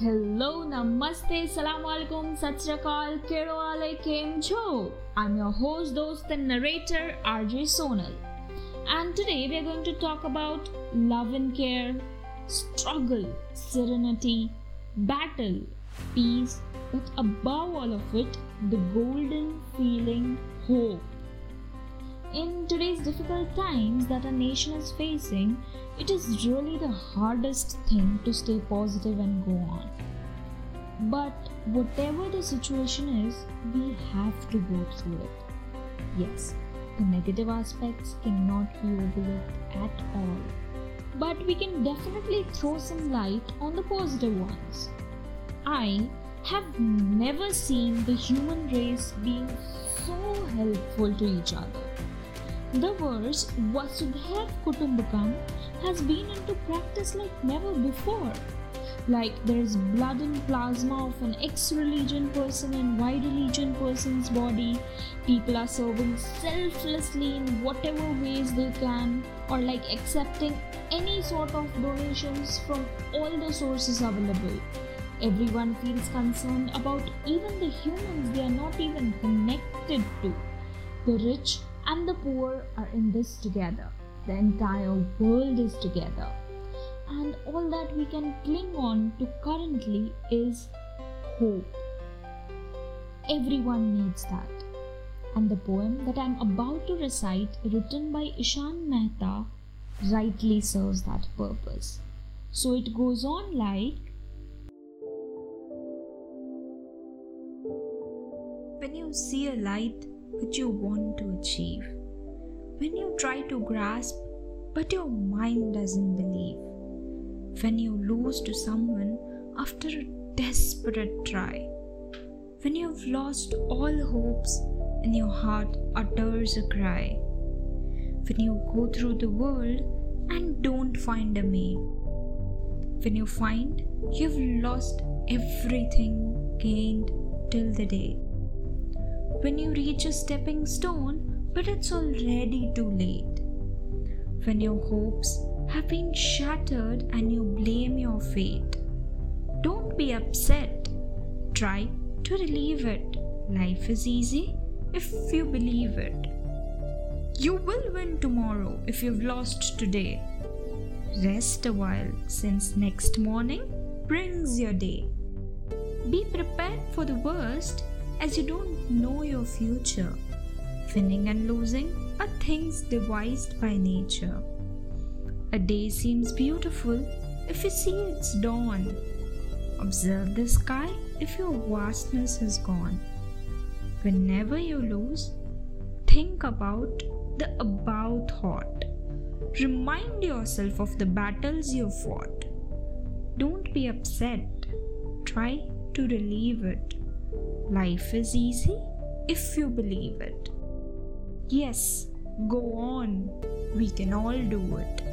Hello, namaste, salam alaikum, satsrakal, kero alaikum, jo. I'm your host, host, and narrator, RJ Sonal. And today we are going to talk about love and care, struggle, serenity, battle, peace, but above all of it, the golden feeling hope. In today's difficult times that our nation is facing, it is really the hardest thing to stay positive and go on. But whatever the situation is, we have to go through it. Yes, the negative aspects cannot be overlooked at all. But we can definitely throw some light on the positive ones. I have never seen the human race being so helpful to each other the words Vasudhaiv Kutumbakam has been into practice like never before. Like there is blood and plasma of an ex religion person and Y religion person's body. People are serving selflessly in whatever ways they can, or like accepting any sort of donations from all the sources available. Everyone feels concerned about even the humans they are not even connected to. The rich and the poor are in this together. The entire world is together. And all that we can cling on to currently is hope. Everyone needs that. And the poem that I'm about to recite, written by Ishan Mehta, rightly serves that purpose. So it goes on like When you see a light which you want to achieve. When you try to grasp, but your mind doesn't believe. When you lose to someone after a desperate try. When you've lost all hopes and your heart utters a cry. When you go through the world and don't find a mate. When you find you've lost everything gained till the day when you reach a stepping stone, but it's already too late. When your hopes have been shattered and you blame your fate. Don't be upset. Try to relieve it. Life is easy if you believe it. You will win tomorrow if you've lost today. Rest a while since next morning brings your day. Be prepared for the worst as you don't know your future. Winning and losing are things devised by nature. A day seems beautiful if you see its dawn. Observe the sky if your vastness is gone. Whenever you lose, think about the above thought. Remind yourself of the battles you fought. Don't be upset. Try to relieve it. Life is easy if you believe it. Yes, go on. We can all do it.